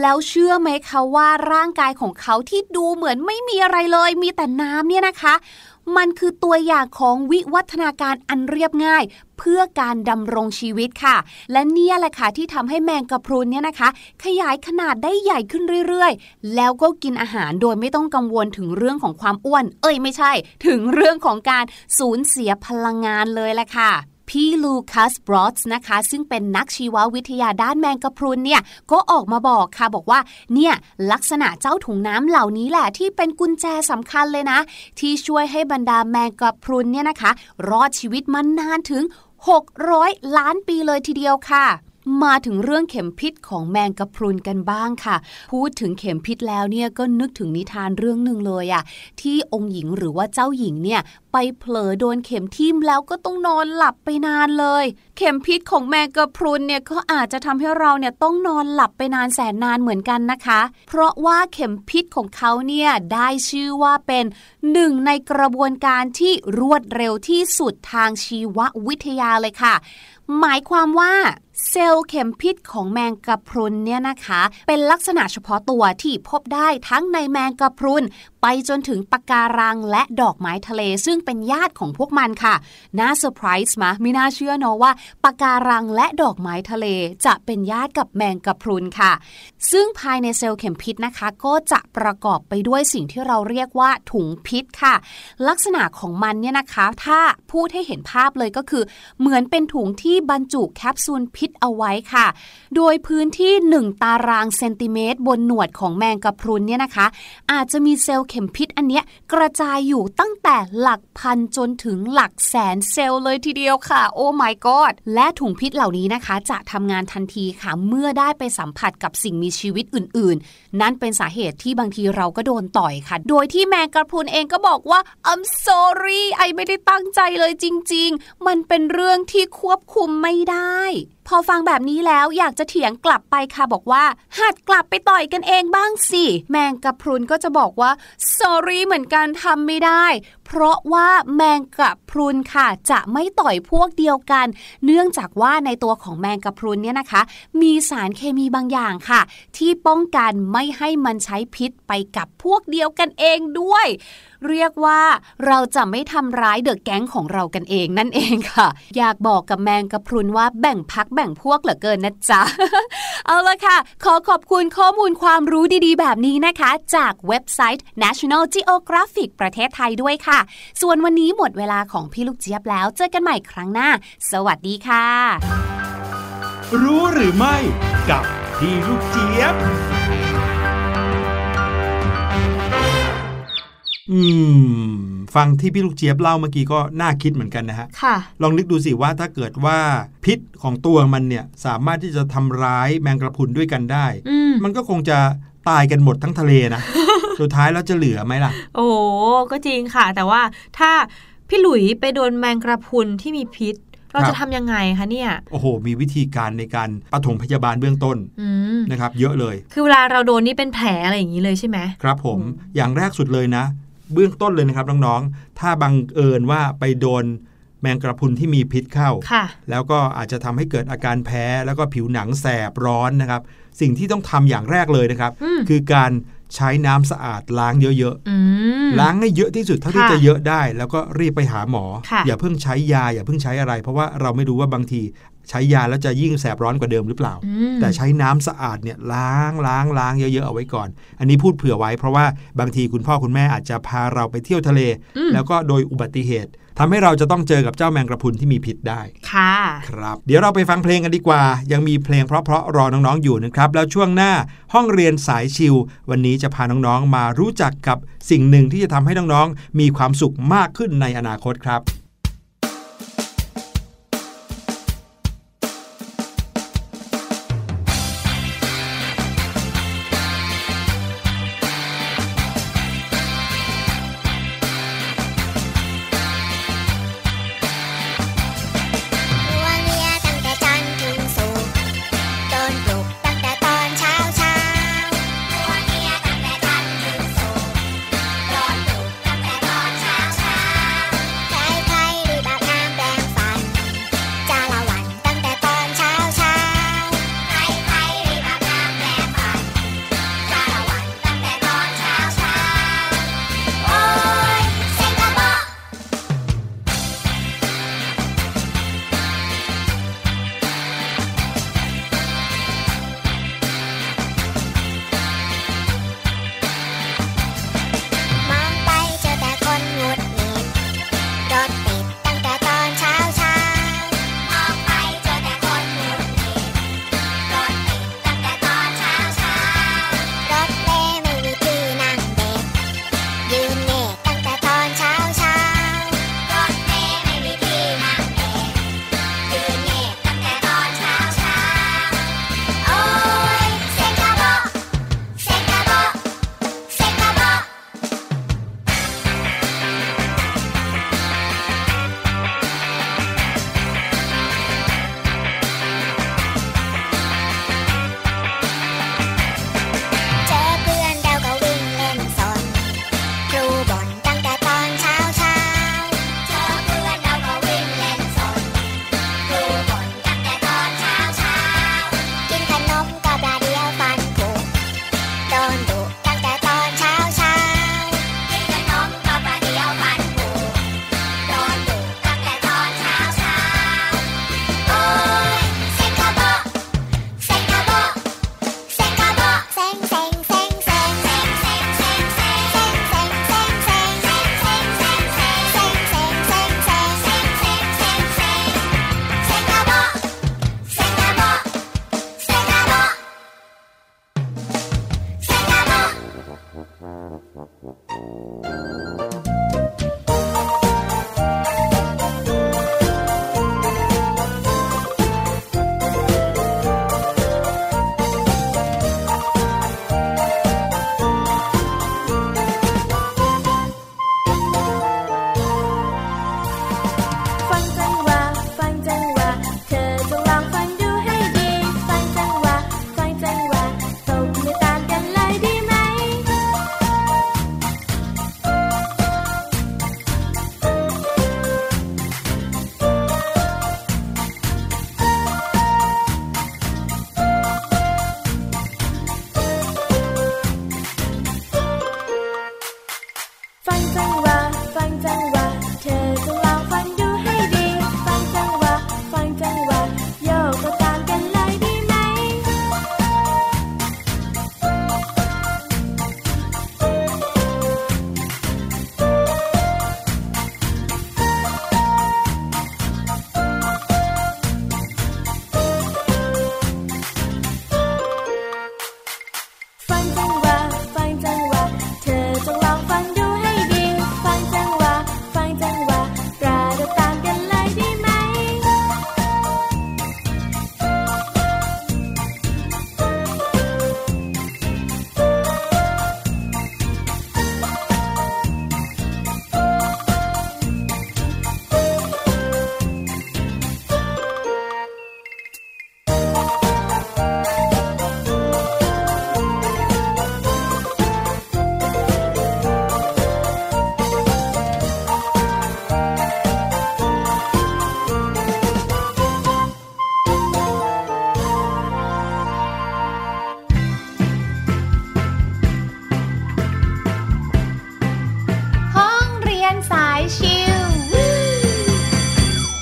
แล้วเชื่อไหมคะว่าร่างกายของเขาที่ดูเหมือนไม่มีอะไรเลย มีแต่น้ำเนี่ยนะคะ มันคือตัวอย่างของวิวัฒนาการอันเรียบง่าย เพื่อการดำรงชีวิตค่ะ และเนี่ยแหละค่ะที่ทำให้แมงกะพรุนเนี่ยนะคะ ขยายขนาดได้ใหญ่ขึ้นเรื่อยๆ แล้วก็กินอาหารโดยไม่ต้องกังวลถึงเรื่องของความอ้วน เอ้ยไม่ใช่ ถึงเรื่องของการสูญเสียพลังงานเลยแหละค่ะ พี่ลูคัสบรอสนะคะ ซึ่งเป็นนักชีววิทยาด้านแมงกะพรุนเนี่ยก็ออกมาบอกค่ะบอกว่าเนี่ยลักษณะเจ้าถุงน้ำเหล่านี้แหละที่เป็นกุญแจสำคัญเลยนะ ที่ช่วยให้บรรดาแมงกะพรุนเนี่ยนะคะ รอดชีวิตมานานถึง 600 ล้านปีเลยทีเดียวค่ะ มาถึงเรื่องเข็มพิษของแมงกะพรุนกันบ้างค่ะ พูดถึงเข็มพิษแล้วเนี่ยก็นึกถึงนิทานเรื่องหนึ่งเลยอะที่องค์หญิงหรือว่าเจ้าหญิงเนี่ยไปเผลอโดนเข็มทิ่มแล้วก็ต้องนอนหลับไปนานเลย เข็มพิษของแมงกะพรุนเนี่ยก็อาจจะทำให้เราเนี่ยต้องนอนหลับไปนานแสนนานเหมือนกันนะคะ เพราะว่าเข็มพิษของเขาเนี่ยได้ชื่อว่าเป็นหนึ่งในกระบวนการที่รวดเร็วที่สุดทางชีววิทยาเลยค่ะ หมายความว่า เซลล์เข็มพิษของแมงกะพรุนเนี่ยนะคะ เป็นลักษณะเฉพาะตัวที่พบได้ทั้งในแมงกะพรุน ไปจนถึงปะการังและดอกไม้ทะเลซึ่งเป็นญาติของพวกมันค่ะ น่าเซอร์ไพรส์มากไม่น่าเชื่อเนาะว่าปะการังและดอกไม้ทะเลจะเป็นญาติกับแมงกะพรุนค่ะ ซึ่งภายในเซลล์เข็มพิษนะคะ ก็จะประกอบไปด้วยสิ่งที่เราเรียกว่าถุงพิษค่ะ ลักษณะของมันเนี่ยนะคะ ถ้าพูดให้เห็นภาพเลยก็คือ เหมือนเป็นถุงที่บรรจุแคปซูลพิษเอาไว้ค่ะ โดยพื้นที่ 1 ตารางเซนติเมตร บนหนวดของแมงกะพรุนเนี่ยนะคะ อาจจะมีเซลล์เข็มพิษอันเนี้ยกระจายอยู่ตั้งแต่หลักพันจนถึงหลักแสนเซลล์เลยทีเดียวค่ะ โอ้ my god และถุงพิษเหล่านี้นะคะ จะทำงานทันทีค่ะ เมื่อได้ไปสัมผัสกับสิ่งมีชีวิตอื่น ๆ นั่นเป็นสาเหตุที่บางทีเราก็โดนต่อยค่ะ โดยที่แมงกะพรุนเองก็บอกว่า I'm sorry ไอไม่ได้ตั้งใจเลยจริง ๆ มันเป็นเรื่องที่ควบคุมไม่ได้ พอฟังแบบนี้แล้วอยากจะเถียงกลับไปค่ะบอกว่า หัดกลับไปต่อยกันเองบ้างสิ แมงกะพรุนก็จะบอกว่า sorry เหมือนกันทำไม่ได้ เพราะว่าแมงกะพรุนค่ะ จะไม่ต่อยพวกเดียวกัน เนื่องจากว่าในตัวของแมงกะพรุนเนี่ยนะคะ มีสารเคมีบางอย่างค่ะ ที่ป้องกันไม่ให้มันใช้พิษไปกับพวกเดียวกันเองด้วย เรียกว่าเราจะไม่ทำร้ายเดอะแก๊งของเรากันเองนั่นเองค่ะ อยากบอกกับแมงกะพรุนว่าแบ่งพักแบ่งพวกเหลือเกินนะจ๊ะ เอาละค่ะ ขอขอบคุณข้อมูลความรู้ดีๆ แบบนี้นะคะ จากเว็บไซต์ National Geographic ประเทศไทยด้วยค่ะส่วนวันนี้หมดเวลาของพี่ลูกเจี๊ยบแล้ว เจอกันใหม่ครั้งหน้า สวัสดีค่ะ รู้หรือไม่กับพี่ลูกเจี๊ยบ อืม ฟังที่พี่ลูกเจี๊ยบเล่าเมื่อกี้ก็น่าคิดเหมือนกันนะฮะ ค่ะ ลองนึกดูสิว่าถ้าเกิดว่าพิษของตัวมันเนี่ย สามารถที่จะทำร้ายแมงกระพรุนด้วยกันได้อืมมันก็คงจะตายกันหมดทั้งทะเลนะ สุดท้ายแล้วจะเหลือไหมล่ะ โอ้โหก็จริงค่ะ แต่ว่าถ้าพี่หลุยไปโดนแมงกระพรุนที่มีพิษ เราครัจะบทำยังไงคะเนี่ย โอ้โห มีวิธีการในการปฐมพยาบาลเบื้องต้นอืมนะครับ เยอะเลย คือเวลาเราโดนนี่เป็นแผลอะไรอย่างนี้เลยใช่ไหมครับผมอย่างแรกสุดเลยนะ เบื้องต้นเลยนะครับน้องๆถ้าบังเอิญว่าไปโดนแมงกระพรุนที่มีพิษเข้าค่ะแล้วก็อาจจะทำให้เกิดอาการแพ้ แล้วก็ผิวหนังแสบร้อนนะครับ สิ่งที่ต้องทำอย่างแรกเลยนะครับอืมคือการ ใช้น้ำสะอาดล้างเยอะอืมๆล้างให้เยอะที่สุดเท่าที่ค่ะจะเยอะได้ แล้วก็รีบไปหาหมอค่ะอย่าเพิ่งใช้ยา อย่าเพิ่งใช้อะไร เพราะว่าเราไม่รู้ว่าบางทีใช้ยาแล้วจะยิ่งแสบร้อนกว่าเดิมหรือเปล่าอืมแต่ใช้น้ำสะอาดเนี่ยล้างล้างล้างเยอะๆเอาไว้ก่อน อันนี้พูดเผื่อไว้เพราะว่าบางทีคุณพ่อคุณแม่อาจจะพาเราไปเที่ยวทะเลอืมแล้วก็โดยอุบัติเหตุ ทำให้เราจะต้องเจอกับเจ้าแมงกระพรุนที่มีพิษได้ค่ะครับ เดี๋ยวเราไปฟังเพลงกันดีกว่า ยังมีเพลงเพราะๆรอน้องๆอยู่นะครับ แล้วช่วงหน้าห้องเรียนสายชิลวันนี้จะพาน้องๆมารู้จักกับสิ่งหนึ่งที่จะทำให้น้องๆมีความสุขมากขึ้นในอนาคตครับ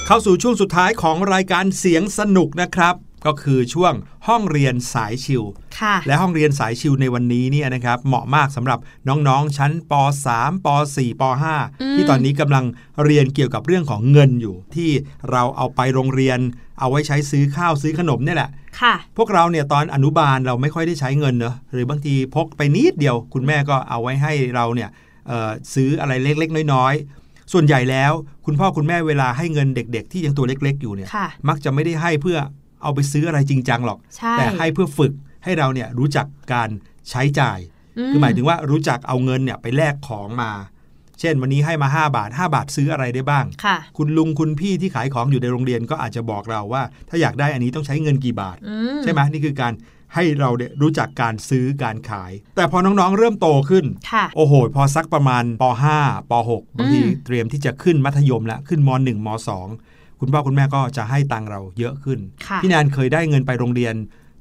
เข้าสู่ช่วงสุดท้ายของรายการเสียงสนุกนะครับ ก็คือช่วงห้องเรียนสายชิวค่ะและห้องเรียนสายชิวในวันนี้เนี่ยนะครับเหมาะมากสำหรับน้องๆชั้นป .3 ป .4 ปอืม .5 ที่ตอนนี้กำลังเรียนเกี่ยวกับเรื่องของเงินอยู่ ที่เราเอาไปโรงเรียน เอาไว้ใช้ซื้อข้าวซื้อขนมเนี่ยแหละค่ะ พวกเราเนี่ยตอนอนุบาลเราไม่ค่อยได้ใช้เงินเนอะหรือบางทีพกไปนิดเดียว คุณแม่ก็เอาไว้ให้เราเนี่ยเอ่อซื้ออะไรเล็กๆ น้อยๆ ส่วนใหญ่แล้วคุณพ่อคุณแม่เวลาให้เงินเด็ก ๆ ที่ยังตัวเล็ก ๆ อยู่เนี่ยค่ะมักจะไม่ได้ให้เพื่อเอาไปซื้ออะไรจริงจังหรอกใช่แต่ให้เพื่อฝึกให้เราเนี่ยรู้จักการใช้จ่าย คือหมายถึงว่ารู้จักเอาเงินเนี่ยไปแลกของมา เช่น วันนี้ให้มา 5 บาท 5 บาทซื้ออะไรได้บ้างค่ะคุณลุงคุณพี่ที่ขายของอยู่ในโรงเรียนก็อาจจะบอกเราว่า ถ้าอยากได้อันนี้ต้องใช้เงินกี่บาทอืใช่ไหมนี่คือการ ให้เราเนี่ยรู้จักการซื้อการขาย แต่พอน้องๆ เริ่มโตขึ้นค่ะโอ้โห พอสักประมาณป .5 ป .6 บางทีอืมเตรียมที่จะขึ้นมัธยมแล้วขึ้นม .1 ม .2 คุณพ่อคุณแม่ก็จะให้ตังค์เราเยอะขึ้นค่ะพี่แนนเคยได้เงินไปโรงเรียน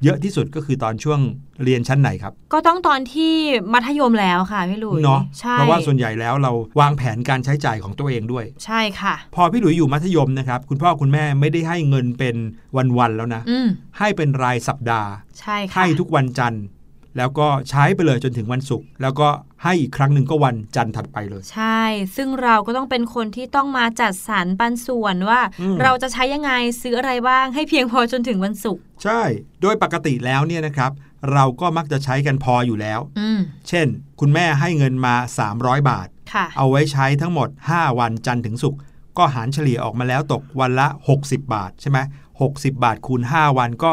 เยอะที่สุดก็คือตอนช่วงเรียนชั้นไหนครับ ก็ต้องตอนที่มัธยมแล้วค่ะพี่หลุยเนาะใช่เพราะว่าส่วนใหญ่แล้วเราวางแผนการใช้จ่ายของตัวเองด้วย ใช่ค่ะ พอพี่หลุยอยู่มัธยมนะครับ คุณพ่อคุณแม่ไม่ได้ให้เงินเป็นวันๆแล้วนะอืมให้เป็นรายสัปดาห์ ใช่ค่ะให้ทุกวันจันทร์ แล้วก็ใช้ไปเลยจนถึงวันศุกร์แล้วก็ให้อีกครั้งหนึ่งก็วันจันทร์ถัดไปเลย ใช่ ซึ่งเราก็ต้องเป็นคนที่ต้องมาจัดสรรปันส่วนว่าอืมเราจะใช้ยังไงซื้ออะไรบ้างให้เพียงพอจนถึงวันศุกร์ใช่ โดยปกติแล้วเนี่ยนะครับ เราก็มักจะใช้กันพออยู่แล้วอืมเช่น คุณแม่ให้เงินมา 300 บาทค่ะเอาไว้ใช้ทั้งหมด 5 วันจันทร์ถึงศุกร์ก็หารเฉลี่ยออกมาแล้วตกวันละ 60 บาทใช่ไหม60 บาทคูณ 5 วันก็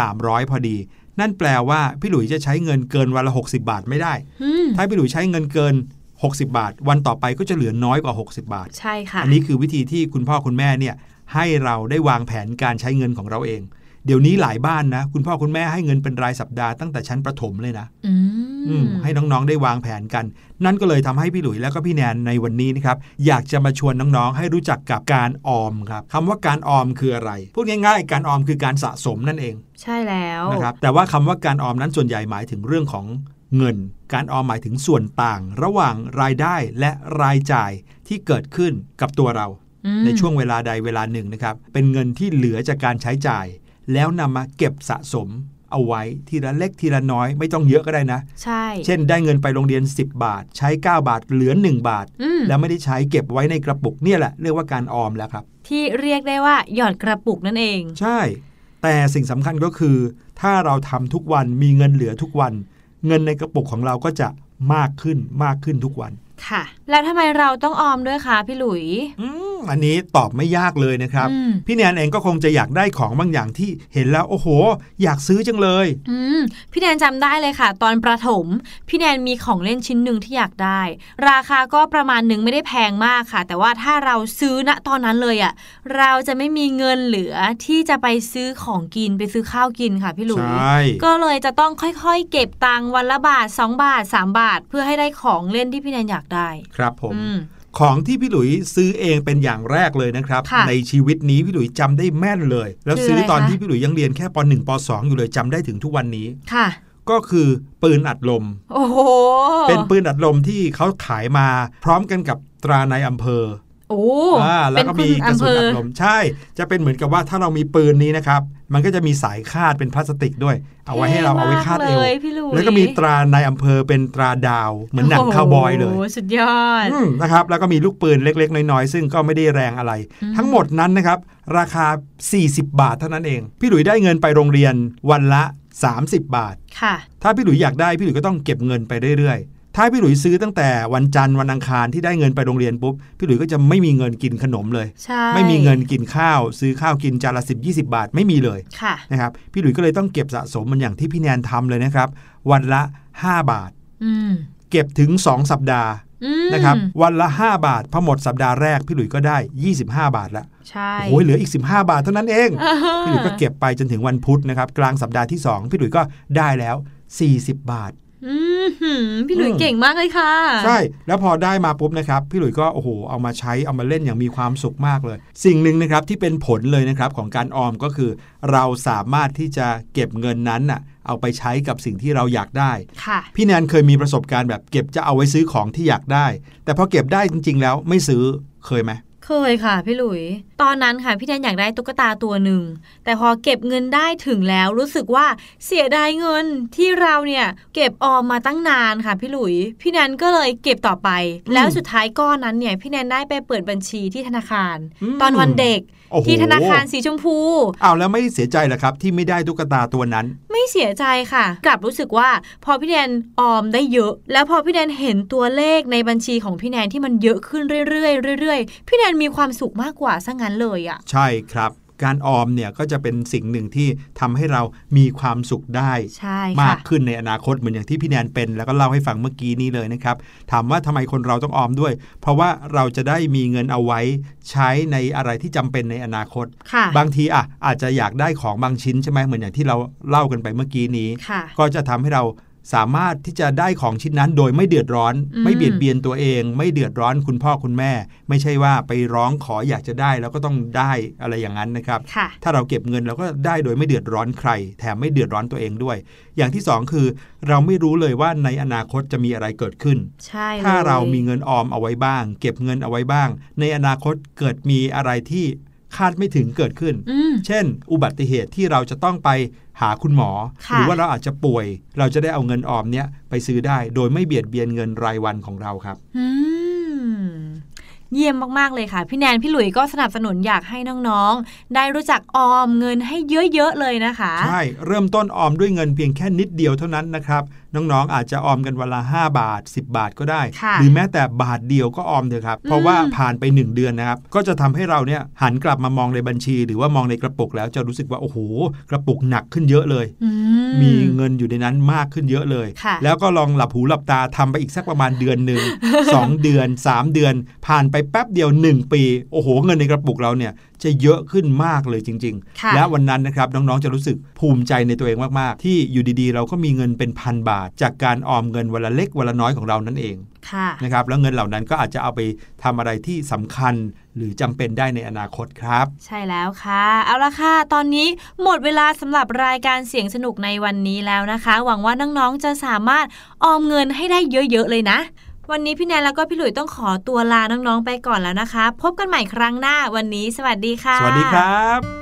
300 พอดี นั่นแปลว่าพี่หลุยจะใช้เงินเกินวันละ60 บาทไม่ได้อืมถ้าพี่หลุยใช้เงินเกิน 60 บาท วันต่อไปก็จะเหลือน้อยกว่า 60 บาท ใช่ค่ะ อันนี้คือวิธีที่คุณพ่อคุณแม่เนี่ยให้เราได้วางแผนการใช้เงินของเราเอง เดี๋ยวนี้หลายบ้านนะ คุณพ่อคุณแม่ให้เงินเป็นรายสัปดาห์ตั้งแต่ชั้นประถมเลยนะอือืมมให้น้องๆได้วางแผนกัน นั่นก็เลยทำให้พี่หลุยแล้วก็พี่แนนในวันนี้นะครับอยากจะมาชวนน้องๆให้รู้จักกับการออมครับคำว่าการออมคืออะไรพูดง่าย ๆ การออมคือการสะสมนั่นเอง ใช่แล้วนะครับแต่ว่าคำว่าการออมนั้นส่วนใหญ่หมายถึงเรื่องของเงิน การออมหมายถึงส่วนต่าง ระหว่างรายได้และรายจ่ายที่เกิดขึ้นกับตัวเราอืมในช่วงเวลาใดเวลาหนึ่งนะครับ เป็นเงินที่เหลือจากการใช้จ่าย แล้วนำมาเก็บสะสมเอาไว้ทีละเล็กทีละน้อยไม่ต้องเยอะก็ได้นะ ใช่ เช่นได้เงินไปโรงเรียน 10 บาท ใช้ 9 บาทเหลือ 1 บาทอืมแล้วไม่ได้ใช้เก็บไว้ในกระปุกเนี่ยแหละเรียกว่าการออมแล้วครับ ที่เรียกได้ว่าหยอดกระปุกนั่นเอง ใช่ แต่สิ่งสำคัญก็คือ ถ้าเราทำทุกวันมีเงินเหลือทุกวัน เงินในกระปุกของเราก็จะมากขึ้นมากขึ้นทุกวัน ค่ะ แล้วทำไมเราต้องออมด้วยคะพี่หลุยอืมอันนี้ตอบไม่ยากเลยนะครับอืมพี่แนนเองก็คงจะอยากได้ของบางอย่างที่เห็นแล้วโอ้โห อยากซื้อจังเลยอืมพี่แนนจำได้เลยค่ะ ตอนประถม พี่แนนมีของเล่นชิ้นหนึ่งที่อยากได้ ราคาก็ประมาณหนึ่งไม่ได้แพงมากค่ะ แต่ว่าถ้าเราซื้อณตอนนั้นเลยอะ่ะเราจะไม่มีเงินเหลือที่จะไปซื้อของกินไปซื้อข้าวกินค่ะพี่หลุใชย่ก็เลยจะต้องค่อยๆ เก็บตังค์วันละบาท 2 บาท 3 บาท เพื่อให้ได้ของเล่นที่พี่แนนอยากได้ครับผมอืมของที่พี่หลุยซื้อเองเป็นอย่างแรกเลยนะครับค่ะในชีวิตนี้พี่หลุยจำได้แม่นเลย แล้วคือซื้อตอนอะไรคะที่พี่หลุยยังเรียนแค่ป .1 ป .2 อยู่เลยจำได้ถึงทุกวันนี้ค่ะ ก็คือปืนอัดลม โอ้โห เป็นปืนอัดลมที่เขาขายมาพร้อมกันกับตราในอำเภอ โอ้อ่าแล้วก็มีกระสุนอัดลมมใช่ จะเป็นเหมือนกับว่าถ้าเรามีปืนนี้นะครับ มันก็จะมีสายคาดเป็นพลาสติกด้วย เอาไว้ให้เราเอาไว้คาดเอวเลยพี่หลุยแล้วก็มีตราในอำเภอเป็นตราดาว เหมือนหนังคาวบอยเลยโโหสุดยอดอืมนะครับแล้วก็มีลูกปืนเล็ก ๆ น้อยๆ ซึ่งก็ไม่ได้แรงอะไรอืมทั้งหมดนั้นนะครับ ราคา 40 บาทเท่านั้นเอง พี่หลุยได้เงินไปโรงเรียนวันละ 30 บาท ค่ะ ถ้าพี่หลุยอยากได้พี่หลุยก็ต้องเก็บเงินไปเรื่อยๆ ถ้าพี่หลุยซื้อตั้งแต่วันจันทร์วันอังคารที่ได้เงินไปโรงเรียนปุ๊บพี่หลุยก็จะไม่มีเงินกินขนมเลยใช่ไม่มีเงินกินข้าว ซื้อข้าวกินจานละ10 20บาทไม่มีเลยค่ะนะครับพี่หลุยก็เลยต้องเก็บสะสมมันอย่างที่พี่แนนทำเลยนะครับ วันละ 5 บาทอืมเก็บถึง 2 สัปดาห์อืมนะครับวันละ 5 บาทพอหมดสัปดาห์แรก พี่หลุยก็ได้ 25 บาทแล้วใช่โอ้ยเหลืออีก 15 บาทเท่านั้นเอง พี่หลุยก็เก็บไปจนถึงวันพุธนะครับกลางสัปดาห์ที่ 2 พี่หลุยก็ได้แล้ว 40 บาทอืมหืม พี่หลุยอืมเก่งมากเลยค่ะ ใช่ แล้วพอได้มาปุ๊บนะครับ พี่หลุยก็โอ้โหเอามาใช้เอามาเล่นอย่างมีความสุขมากเลย สิ่งหนึ่งนะครับที่เป็นผลเลยนะครับของการออมก็คือ เราสามารถที่จะเก็บเงินนั้นน่ะเอาไปใช้กับสิ่งที่เราอยากได้ค่ะพี่แนนเคยมีประสบการณ์แบบเก็บจะเอาไว้ซื้อของที่อยากได้ แต่พอเก็บได้จริง ๆ แล้วไม่ซื้อเคยไหม เคยค่ะพี่หลุย ตอนนั้นค่ะพี่แนนอยากได้ตุ๊กตาตัวหนึ่ง แต่พอเก็บเงินได้ถึงแล้วรู้สึกว่าเสียดายเงินที่เราเนี่ยเก็บออมมาตั้งนานค่ะพี่หลุย พี่แนนก็เลยเก็บต่อไป แล้วสุดท้ายก้อนนั้นเนี่ยพี่แนนได้ไปเปิดบัญชีที่ธนาคารอืมตอนวันเด็กโอ้โห ที่ธนาคารสีชมพูเอาแล้วไม่เสียใจเหรอครับ ที่ไม่ได้ตุ๊กตาตัวนั้น ไม่เสียใจค่ะ กลับรู้สึกว่าพอพี่แนนออมได้เยอะ แล้วพอพี่แนนเห็นตัวเลขในบัญชีของพี่แนนที่มันเยอะขึ้นเรื่อยๆเรื่อยๆพี่แนนมีความสุขมากกว่าซะงั้นเลยอะใช่ครับ การออมเนี่ยก็จะเป็นสิ่งหนึ่งที่ทำให้เรามีความสุขได้ใช่มาค่ะกขึ้นในอนาคตเหมือนอย่างที่พี่แนนเป็น แล้วก็เล่าให้ฟังเมื่อกี้นี้เลยนะครับ ถามว่าทำไมคนเราต้องออมด้วย เพราะว่าเราจะได้มีเงินเอาไว้ใช้ในอะไรที่จำเป็นในอนาคตค่ะบางทีอะอาจจะอยากได้ของบางชิ้นใช่ไหมเหมือนอย่างที่เราเล่ากันไปเมื่อกี้นี้ค่ะก็จะทำให้เรา สามารถที่จะได้ของชิ้นนั้นโดยไม่เดือดร้อนอืมไม่เบียดเบียนตัวเอง ไม่เดือดร้อนคุณพ่อคุณแม่ ไม่ใช่ว่าไปร้องขออยากจะได้แล้วก็ต้องได้อะไรอย่างนั้นนะครับค่ะถ้าเราเก็บเงินเราก็ได้โดยไม่เดือดร้อนใคร แถมไม่เดือดร้อนตัวเองด้วย อย่างที่สองคือ เราไม่รู้เลยว่าในอนาคตจะมีอะไรเกิดขึ้นใช่ลยถ้าเรามีเงินออมเอาไว้บ้าง เก็บเงินเอาไว้บ้าง ในอนาคตเกิดมีอะไรที่คาดไม่ถึงเกิดขึ้นอืมเช่น อุบัติเหตุที่เราจะต้องไป หาคุณหมอค่ะหรือว่าเราอาจจะป่วย เราจะได้เอาเงินออมเนี้ยไปซื้อได้ โดยไม่เบียดเบียนเงินรายวันของเราครับอืมเยี่ยมมาก ๆ เลยค่ะ พี่แนน พี่หลุยก็สนับสนุนอยากให้น้อง ๆ ได้รู้จักออมเงินให้เยอะ ๆ เลยนะคะ ใช่ เริ่มต้นออมด้วยเงินเพียงแค่นิดเดียวเท่านั้นนะครับ น้องๆ อาจจะออมกันวันละ 5 บาท 10 บาทก็ได้ค่ะหรือแม้แต่บาทเดียวก็ออมเถอะครับ เพราะว่าผ่านไป 1 เดือนนะครับ ก็จะทำให้เราเนี่ยหันกลับมามองในบัญชี หรือว่ามองในกระปุกแล้วจะรู้สึกว่า โอ้โห กระปุกหนักขึ้นเยอะเลยอืมีเงินอยู่ในนั้นมากขึ้นเยอะเลยค่ะแล้วก็ลองหลับหูหลับตาทำไปอีกสักประมาณเดือนหนึ่งสองเดือน 3 เดือน ผ่านไปแป๊บเดียว 1 ปี โอ้โห เงินในกระปุกเราเนี่ย จะเยอะขึ้นมากเลยจริงค่ะๆและวันนั้นนะครับน้องๆจะรู้สึกภูมิใจในตัวเองมากๆ ที่อยู่ดีๆ เราก็มีเงินเป็นพันบาท จากการออมเงินวันละเล็กวันละน้อยของเรานั่นเองค่ะนะครับแล้วเงินเหล่านั้นก็อาจจะเอาไปทำอะไรที่สำคัญหรือจำเป็นได้ในอนาคตครับ ใช่แล้วค่ะ เอาละค่ะ ตอนนี้หมดเวลาสำหรับรายการเสียงสนุกในวันนี้แล้วนะคะ หวังว่าน้องๆจะสามารถออมเงินให้ได้เยอะๆเลยนะ วันนี้พี่แนนแล้วก็พี่หลุยต้องขอตัวลาน้องๆไปก่อนแล้วนะคะ พบกันใหม่ครั้งหน้าวันนี้ สวัสดีค่ะ สวัสดีครับ